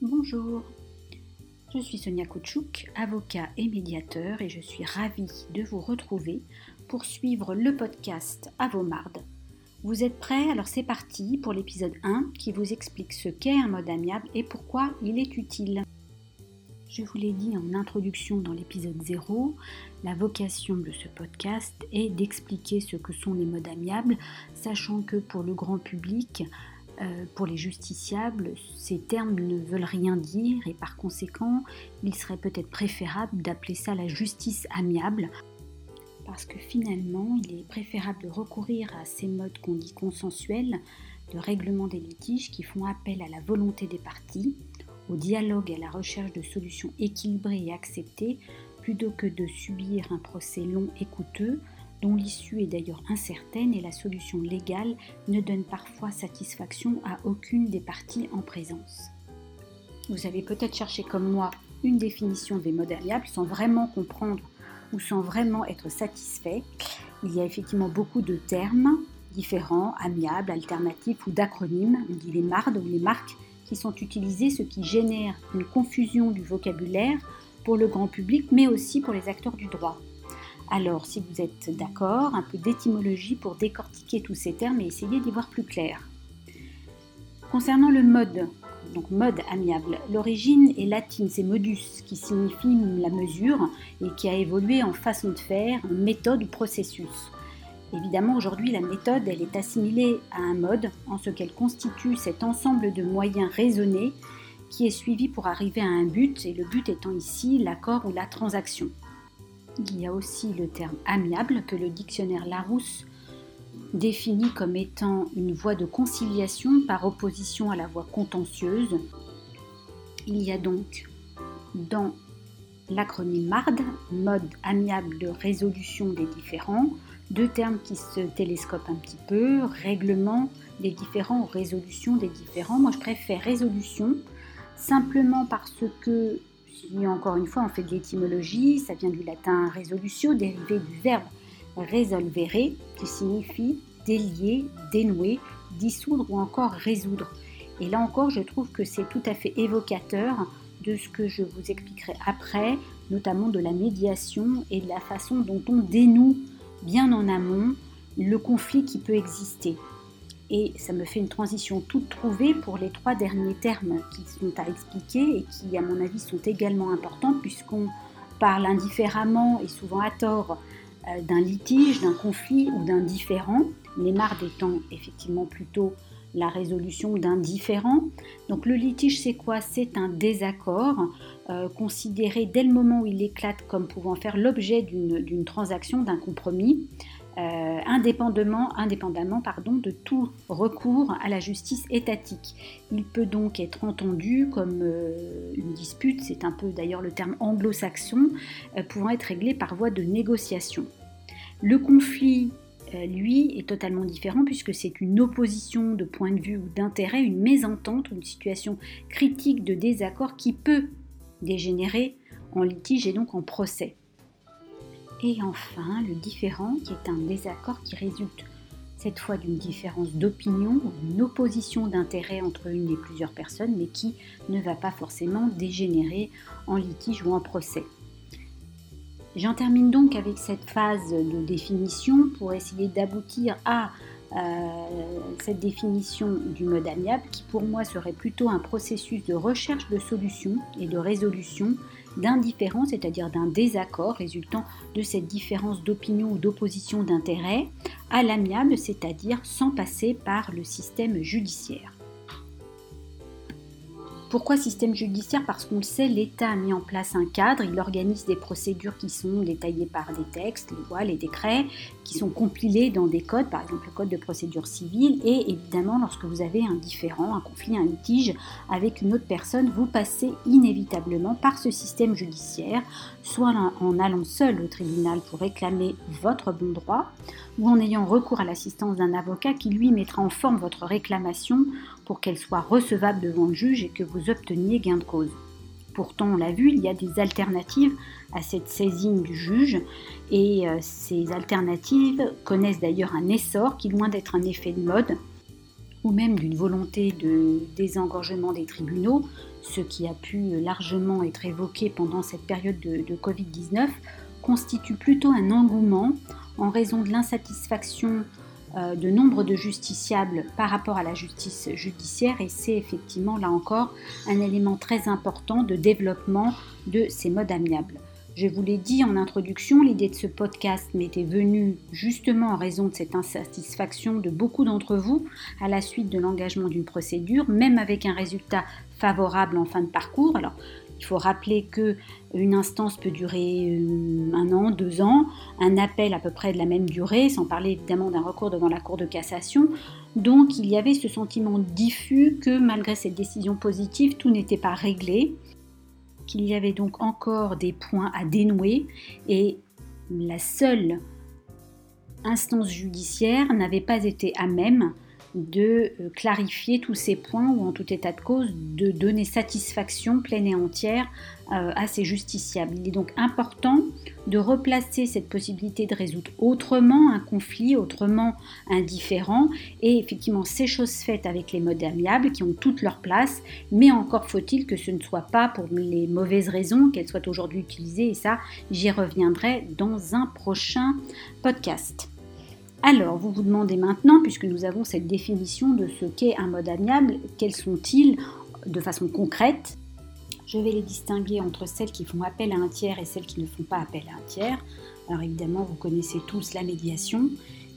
Bonjour, je suis Sonia Kouchouk, avocat et médiateur, et je suis ravie de vous retrouver pour suivre le podcast mardes. Vous êtes prêts? Alors c'est parti pour l'épisode 1 qui vous explique ce qu'est un mode amiable et pourquoi il est utile. Je vous l'ai dit en introduction dans l'épisode 0, la vocation de ce podcast est d'expliquer ce que sont les modes amiables, sachant que pour le grand public, euh, pour les justiciables, ces termes ne veulent rien dire et par conséquent, il serait peut-être préférable d'appeler ça la justice amiable, parce que finalement, il est préférable de recourir à ces modes qu'on dit consensuels de règlement des litiges qui font appel à la volonté des parties au dialogue et à la recherche de solutions équilibrées et acceptées, plutôt que de subir un procès long et coûteux, dont l'issue est d'ailleurs incertaine et la solution légale ne donne parfois satisfaction à aucune des parties en présence. Vous avez peut-être cherché comme moi une définition des modes amiables sans vraiment comprendre ou sans vraiment être satisfait. Il y a effectivement beaucoup de termes différents, amiables, alternatifs ou d'acronymes, on dit les mardes ou les marques qui sont utilisés, ce qui génère une confusion du vocabulaire pour le grand public, mais aussi pour les acteurs du droit. Alors, si vous êtes d'accord, un peu d'étymologie pour décortiquer tous ces termes et essayer d'y voir plus clair. Concernant le mode, donc mode amiable, l'origine est latine, c'est modus, qui signifie la mesure et qui a évolué en façon de faire, méthode ou processus. Évidemment, aujourd'hui, la méthode, elle est assimilée à un mode en ce qu'elle constitue cet ensemble de moyens raisonnés qui est suivi pour arriver à un but, et le but étant ici l'accord ou la transaction. Il y a aussi le terme amiable que le dictionnaire Larousse définit comme étant une voie de conciliation par opposition à la voie contentieuse. Il y a donc dans l'acronyme MARD, mode amiable de résolution des différends, deux termes qui se télescopent un petit peu, règlement des différents ou résolution des différents. Moi, je préfère résolution simplement parce que, encore une fois on fait de l'étymologie, ça vient du latin resolutio, dérivé du verbe resolvere, qui signifie délier, dénouer, dissoudre ou encore résoudre. Et là encore, je trouve que c'est tout à fait évocateur de ce que je vous expliquerai après, notamment de la médiation et de la façon dont on dénoue bien en amont le conflit qui peut exister. Et ça me fait une transition toute trouvée pour les trois derniers termes qui sont à expliquer et qui, à mon avis, sont également importants puisqu'on parle indifféremment et souvent à tort euh, d'un litige, d'un conflit ou d'un différent, mardes étant effectivement plutôt la résolution d'un différent. Donc le litige, c'est quoi? C'est un désaccord euh, considéré dès le moment où il éclate comme pouvant faire l'objet d'une transaction, d'un compromis, euh, indépendamment, indépendamment pardon, de tout recours à la justice étatique. Il peut donc être entendu comme euh, une dispute, c'est un peu d'ailleurs le terme anglo-saxon, pouvant être réglé par voie de négociation. Le conflit euh, lui, est totalement différent puisque c'est une opposition de point de vue ou d'intérêt, une mésentente, une situation critique de désaccord qui peut dégénérer en litige et donc en procès. Et enfin, le différent, qui est un désaccord qui résulte cette fois d'une différence d'opinion ou d'une opposition d'intérêt entre une et plusieurs personnes, mais qui ne va pas forcément dégénérer en litige ou en procès. J'en termine donc avec cette phase de définition pour essayer d'aboutir à euh, cette définition du mode amiable qui pour moi serait plutôt un processus de recherche de solutions et de résolution d'indifférence, c'est-à-dire d'un désaccord résultant de cette différence d'opinion ou d'opposition d'intérêt, à l'amiable, c'est-à-dire sans passer par le système judiciaire. Pourquoi système judiciaire? Parce qu'on le sait, l'État a mis en place un cadre, il organise des procédures qui sont détaillées par des textes, les lois, les décrets, qui sont compilés dans des codes, par exemple le code de procédure civile, et évidemment lorsque vous avez un différend, un conflit, un litige avec une autre personne, vous passez inévitablement par ce système judiciaire, soit en allant seul au tribunal pour réclamer votre bon droit, ou en ayant recours à l'assistance d'un avocat qui lui mettra en forme votre réclamation pour qu'elle soit recevable devant le juge et que vous obteniez gain de cause. Pourtant, on l'a vu, il y a des alternatives à cette saisine du juge et euh, ces alternatives connaissent d'ailleurs un essor qui, loin d'être un effet de mode, ou même d'une volonté de désengorgement des tribunaux, ce qui a pu largement être évoqué pendant cette période de, de Covid-19, constitue plutôt un engouement en raison de l'insatisfaction de nombre de justiciables par rapport à la justice judiciaire et c'est effectivement là encore un élément très important de développement de ces modes amiables. Je vous l'ai dit en introduction, l'idée de ce podcast m'était venue justement en raison de cette insatisfaction de beaucoup d'entre vous à la suite de l'engagement d'une procédure, même avec un résultat favorable en fin de parcours. Il faut rappeler que une instance peut durer euh, un an, deux ans, un appel à peu près de la même durée, sans parler évidemment d'un recours devant la Cour de cassation. Donc il y avait ce sentiment diffus que malgré cette décision positive, tout n'était pas réglé, qu'il y avait donc encore des points à dénouer. Et la seule instance judiciaire n'avait pas été à même de euh, clarifier tous ces points ou en tout état de cause de donner satisfaction pleine et entière euh, à ces justiciables. Il est donc important de replacer cette possibilité de résoudre autrement un conflit, autrement un différend et effectivement ces choses faites avec les modes amiables qui ont toute leur place, mais encore faut-il que ce ne soit pas pour les mauvaises raisons qu'elles soient aujourd'hui utilisées et ça j'y reviendrai dans un prochain podcast. Alors, vous vous demandez maintenant, puisque nous avons cette définition de ce qu'est un mode amiable, quels sont-ils de façon concrète? Je vais les distinguer entre celles qui font appel à un tiers et celles qui ne font pas appel à un tiers. Alors évidemment, vous connaissez tous la médiation,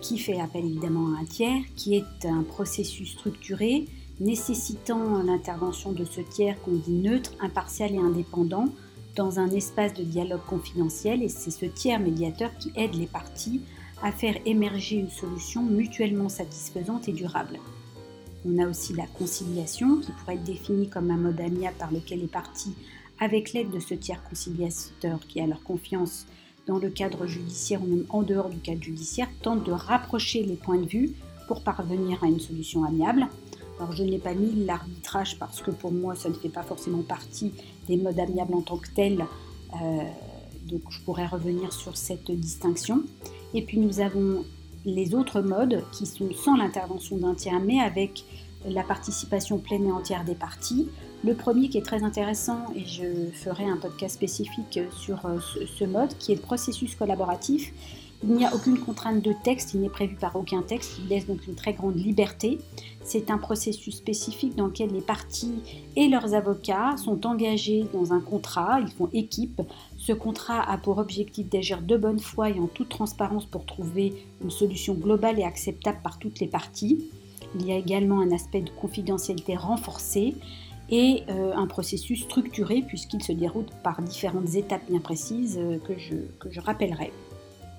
qui fait appel évidemment à un tiers, qui est un processus structuré nécessitant l'intervention de ce tiers qu'on dit neutre, impartial et indépendant dans un espace de dialogue confidentiel. Et c'est ce tiers médiateur qui aide les parties à faire émerger une solution mutuellement satisfaisante et durable. On a aussi la conciliation qui pourrait être définie comme un mode amiable par lequel les parties, avec l'aide de ce tiers conciliateur qui a leur confiance dans le cadre judiciaire ou même en dehors du cadre judiciaire, tentent de rapprocher les points de vue pour parvenir à une solution amiable. Alors je n'ai pas mis l'arbitrage parce que pour moi ça ne fait pas forcément partie des modes amiables en tant que tels, euh, donc je pourrais revenir sur cette distinction. Et puis nous avons les autres modes qui sont sans l'intervention d'un tiers mais avec la participation pleine et entière des parties. Le premier qui est très intéressant, et je ferai un podcast spécifique sur euh, ce mode, qui est le processus collaboratif. Il n'y a aucune contrainte de texte, il n'est prévu par aucun texte, il laisse donc une très grande liberté. C'est un processus spécifique dans lequel les parties et leurs avocats sont engagés dans un contrat, ils font équipe. Ce contrat a pour objectif d'agir de bonne foi et en toute transparence pour trouver une solution globale et acceptable par toutes les parties. Il y a également un aspect de confidentialité renforcé et euh, un processus structuré puisqu'il se déroule par différentes étapes bien précises euh, que, je, que je rappellerai.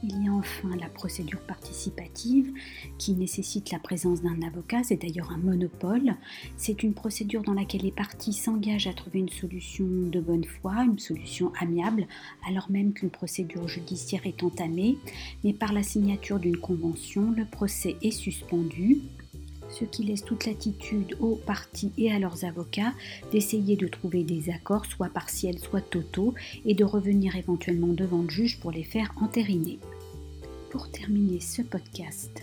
Il y a enfin la procédure participative qui nécessite la présence d'un avocat, c'est d'ailleurs un monopole. C'est une procédure dans laquelle les parties s'engagent à trouver une solution de bonne foi, une solution amiable, alors même qu'une procédure judiciaire est entamée, mais par la signature d'une convention, le procès est suspendu ce qui laisse toute latitude aux parties et à leurs avocats d'essayer de trouver des accords, soit partiels, soit totaux, et de revenir éventuellement devant le juge pour les faire entériner. Pour terminer ce podcast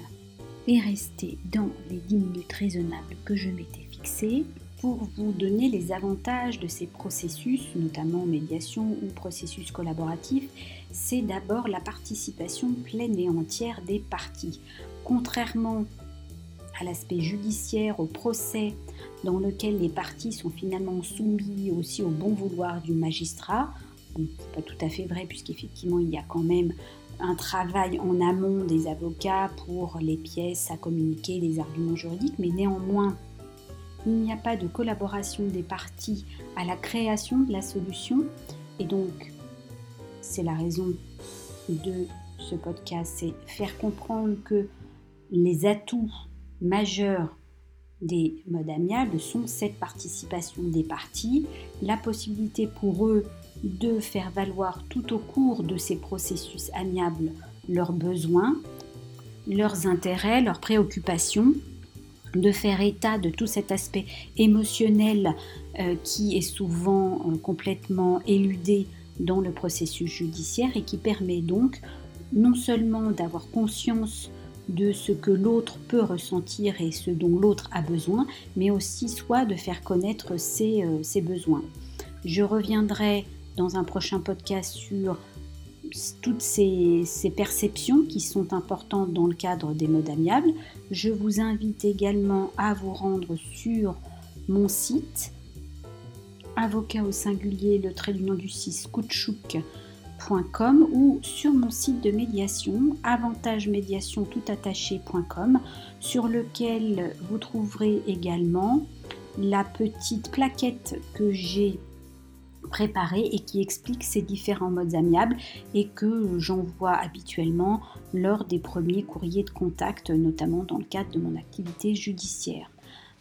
et rester dans les 10 minutes raisonnables que je m'étais fixées, pour vous donner les avantages de ces processus, notamment médiation ou processus collaboratif, c'est d'abord la participation pleine et entière des parties. Contrairement à l'aspect judiciaire, au procès, dans lequel les parties sont finalement soumis aussi au bon vouloir du magistrat. n'est pas tout à fait vrai puisqu'effectivement il y a quand même un travail en amont des avocats pour les pièces à communiquer, les arguments juridiques, mais néanmoins il n'y a pas de collaboration des parties à la création de la solution et donc c'est la raison de ce podcast, c'est faire comprendre que les atouts majeurs des modes amiables sont cette participation des parties, la possibilité pour eux de faire valoir tout au cours de ces processus amiables leurs besoins, leurs intérêts, leurs préoccupations, de faire état de tout cet aspect émotionnel euh, qui est souvent euh, complètement éludé dans le processus judiciaire et qui permet donc non seulement d'avoir conscience de ce que l'autre peut ressentir et ce dont l'autre a besoin, mais aussi soit de faire connaître ses, euh, besoins. Je reviendrai dans un prochain podcast sur toutes ces, perceptions qui sont importantes dans le cadre des modes amiables. Je vous invite également à vous rendre sur mon site avocat au singulier le trait d'union du 6 ou sur mon site de médiation avantagemédiation toutattaché.com sur lequel vous trouverez également la petite plaquette que j'ai préparée et qui explique ces différents modes amiables et que j'envoie habituellement lors des premiers courriers de contact, notamment dans le cadre de mon activité judiciaire.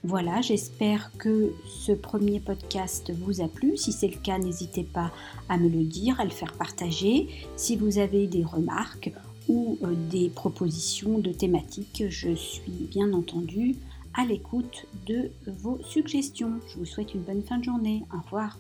Voilà, j'espère que ce premier podcast vous a plu. Si c'est le cas, n'hésitez pas à me le dire, à le faire partager. Si vous avez des remarques ou euh, des propositions de thématiques, je suis bien entendu à l'écoute de vos suggestions. Je vous souhaite une bonne fin de journée. Au revoir.